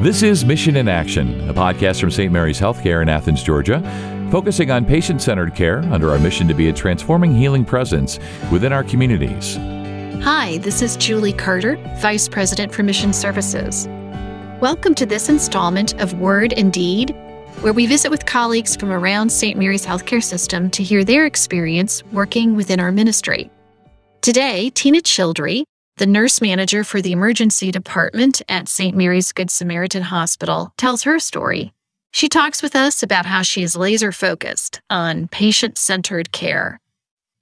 This is Mission in Action, a podcast from St. Mary's Healthcare in Athens, Georgia, focusing on patient centered care under our mission to be a transforming healing presence within our communities. Hi, this is Julie Carter, Vice President for Mission Services. Welcome to this installment of Word and Deed, where we visit with colleagues from around St. Mary's Healthcare System to hear their experience working within our ministry. Today, Tina Childry, the nurse manager for the emergency department at St. Mary's Good Samaritan Hospital, tells her story. She talks with us about how she is laser focused on patient centered care.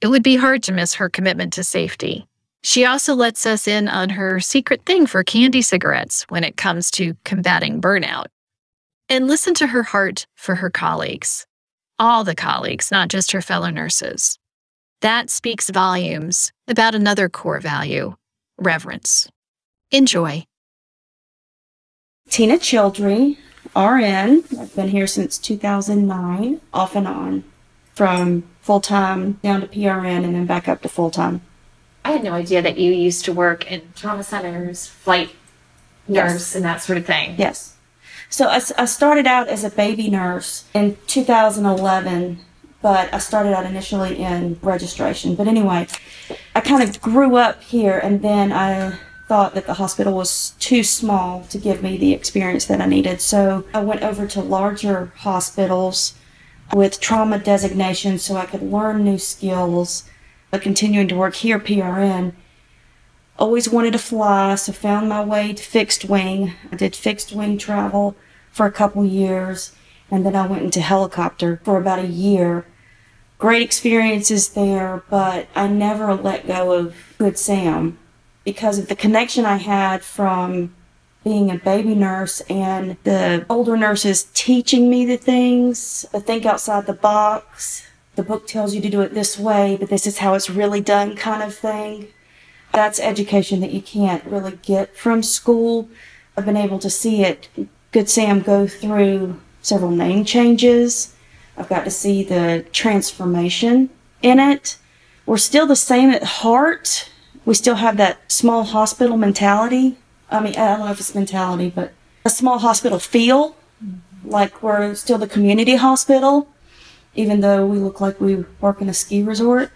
It would be hard to miss her commitment to safety. She also lets us in on her secret thing for candy cigarettes when it comes to combating burnout. And listen to her heart for her colleagues. All the colleagues, not just her fellow nurses. That speaks volumes about another core value reverence. Enjoy. Tina Childry, RN. I've been here since 2009, off and on, from full time down to PRN and then back up to full time. I had no idea that you used to work in trauma centers, flight nurse, Yes. and that sort of thing. Yes. So I started out as a baby nurse in 2011, but I started out initially in registration. But anyway, I kind of grew up here and then I thought that the hospital was too small to give me the experience that I needed. So I went over to larger hospitals with trauma designation so I could learn new skills. But continuing to work here, PRN, always wanted to fly, so found my way to fixed wing. I did fixed wing travel for a couple years, and then I went into helicopter for about a year. Great experiences there, but I never let go of Good Sam because of the connection I had from being a baby nurse and the older nurses teaching me the things, the think outside the box. The book tells you to do it this way, but this is how it's really done kind of thing that's education that you can't really get from school. I've been able to see it, Good Sam, go through several name changes. I've got to see the transformation in it. We're still the same at heart. We still have that small hospital mentality. I mean, I don't know if it's mentality, but a small hospital feel like we're still the community hospital, even though we look like we work in a ski resort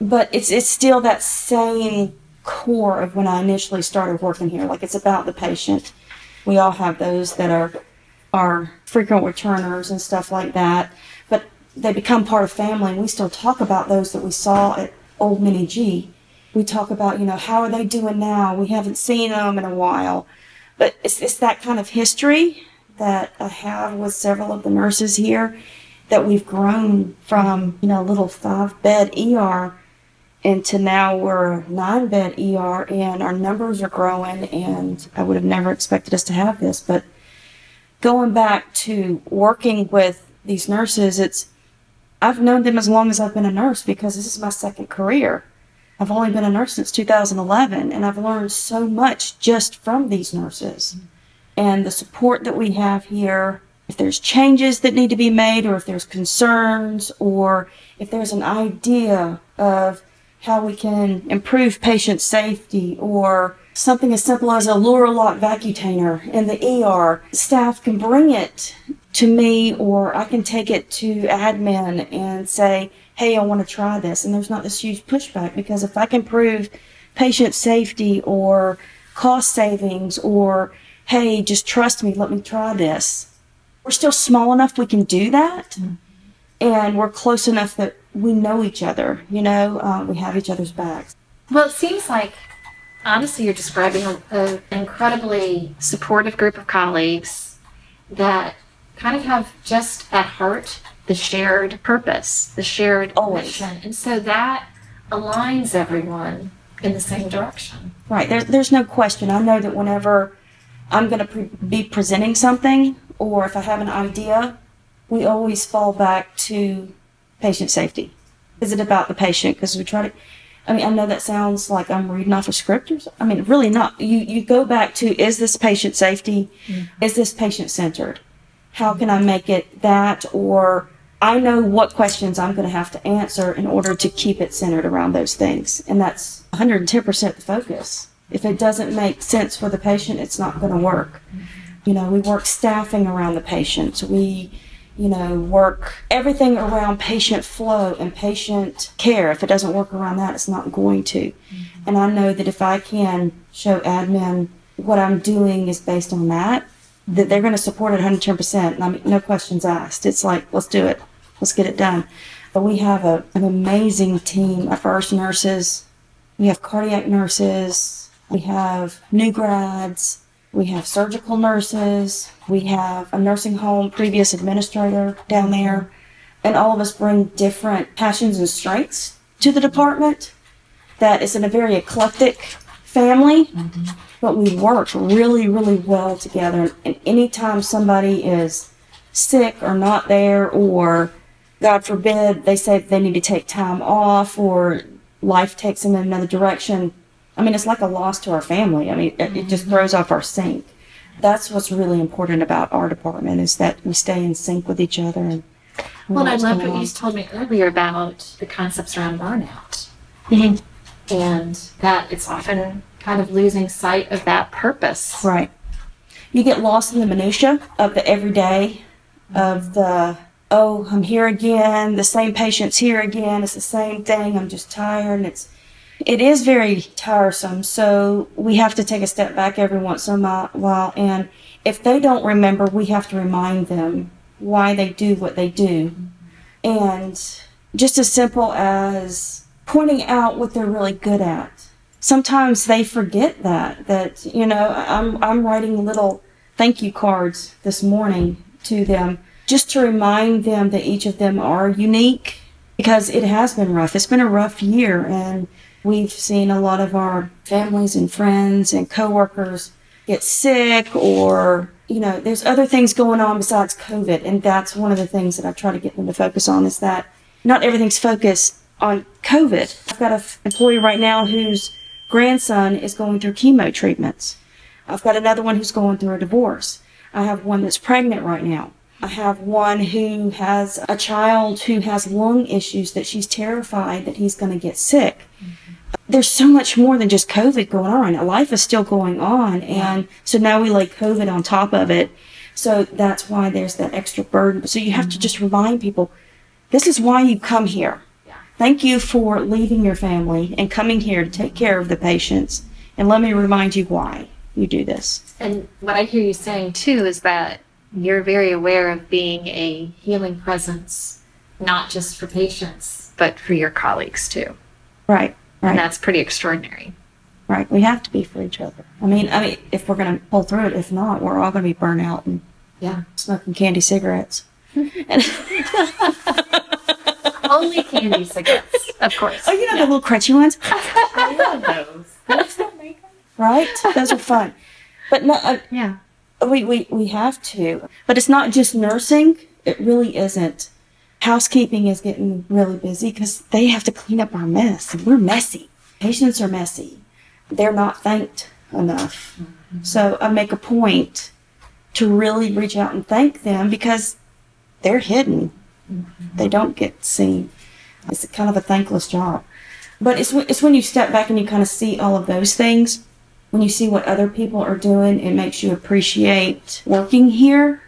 but it's it's still that same core of when I initially started working here. Like it's about the patient. We all have those that are are frequent returners and stuff like that, they become part of family. And we still talk about those that we saw at Old Minnie G. We talk about you know how are they doing now? We haven't seen them in a while, but it's it's that kind of history that I have with several of the nurses here that we've grown from you know a little five bed ER into now we're nine bed ER and our numbers are growing and I would have never expected us to have this but going back to working with these nurses it's I've known them as long as I've been a nurse because this is my second career. I've only been a nurse since 2011 and I've learned so much just from these nurses and the support that we have here if there's changes that need to be made or if there's concerns or if there's an idea of how we can improve patient safety or something as simple as a Luer lock vacutainer in the ER. Staff can bring it to me or I can take it to admin and say, hey, I want to try this. And there's not this huge pushback because if I can prove patient safety or cost savings or, hey, just trust me, let me try this. We're still small enough we can do that and we're close enough that we know each other. You know, uh, we have each other's backs. Well, it seems like, honestly, you're describing an incredibly supportive group of colleagues that kind of have just at heart the shared purpose, the shared Always. mission. And so that aligns everyone in the same direction. Right. There's there's no question. I know that whenever I'm going to pre- be presenting something, or if I have an idea, we always fall back to patient safety. Is it about the patient? Because we try to. I mean, I know that sounds like I'm reading off a script or something. I mean, really not. You you go back to is this patient safety? Mm-hmm. Is this patient centered? How can I make it that? Or I know what questions I'm going to have to answer in order to keep it centered around those things, and that's 110% the focus. If it doesn't make sense for the patient, it's not going to work. You know, we work staffing around the patients. We, you know, work everything around patient flow and patient care. If it doesn't work around that, it's not going to. And I know that if I can show admin what I'm doing is based on that, that they're going to support it 110%. I mean, no questions asked. It's like, let's do it. Let's get it done. But we have a, an amazing team of first nurses. We have cardiac nurses. We have new grads. We have surgical nurses. We have a nursing home previous administrator down there. And all of us bring different passions and strengths to the department. That is in a very eclectic family, mm-hmm. But we work really, really well together. And anytime somebody is sick or not there, or God forbid, they say they need to take time off, or life takes them in another direction, I mean, it's like a loss to our family. I mean, it, it just throws off our sync. That's what's really important about our department is that we stay in sync with each other. And Well, I love what you told me earlier about the concepts around burnout. Mhm. And that it's often kind of losing sight of that purpose. Right. You get lost in the minutia of the everyday, of the oh, I'm here again. The same patient's here again. It's the same thing. I'm just tired, and it's it is very tiresome. So we have to take a step back every once in a while, and if they don't remember, we have to remind them why they do what they do, and just as simple as pointing out what they're really good at sometimes they forget that that you know i'm i'm writing little thank you cards this morning to them just to remind them that each of them are unique because it has been rough. It's been a rough year and we've seen a lot of our families and friends and coworkers get sick or you know there's other things going on besides covid and that's one of the things that i try to get them to focus on is that not everything's focused on covid. I've got an employee right now whose grandson is going through chemo treatments i've got another one who's going through a divorce i have one that's pregnant right now I have one who has a child who has lung issues that she's terrified that he's going to get sick mm-hmm. there's so much more than just COVID going on. Life is still going on. And so now we lay COVID on top of it. So that's why there's that extra burden. So you have to mm-hmm. just remind people this is why you come here. Thank you for leaving your family and coming here to take care of the patients. And let me remind you why you do this. And what I hear you saying too is that you're very aware of being a healing presence, not just for patients, but for your colleagues too. Right. And Right. that's pretty extraordinary. Right. We have to be for each other. I mean, I mean, if we're going to pull through it, if not, we're all going to be burnt out and Yeah. smoking candy cigarettes. and, Only candy cigarettes, of course. oh, you know the little crunchy ones? I love those. right? Those are fun. But no, uh, Yeah. we, we, we have to. But it's not just nursing. It really isn't. Housekeeping is getting really busy because they have to clean up our mess. And we're messy. Patients are messy. They're not thanked enough. So I make a point to really reach out and thank them because they're hidden. They don't get seen. It's kind of a thankless job. But it's, when- it's when you step back and you kind of see all of those things when you see what other people are doing, it makes you appreciate working here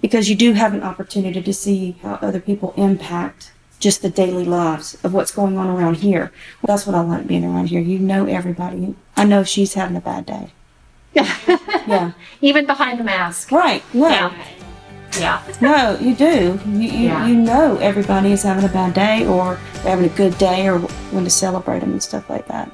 because you do have an opportunity to see how other people impact just the daily lives of what's going on around here. That's what I like being around here. You know everybody. I know she's having a bad day. Yeah. Even behind the mask. Right. No. Yeah. Yeah. No, you do. You, you, Yeah. you know everybody is having a bad day or they're having a good day or when to celebrate them and stuff like that.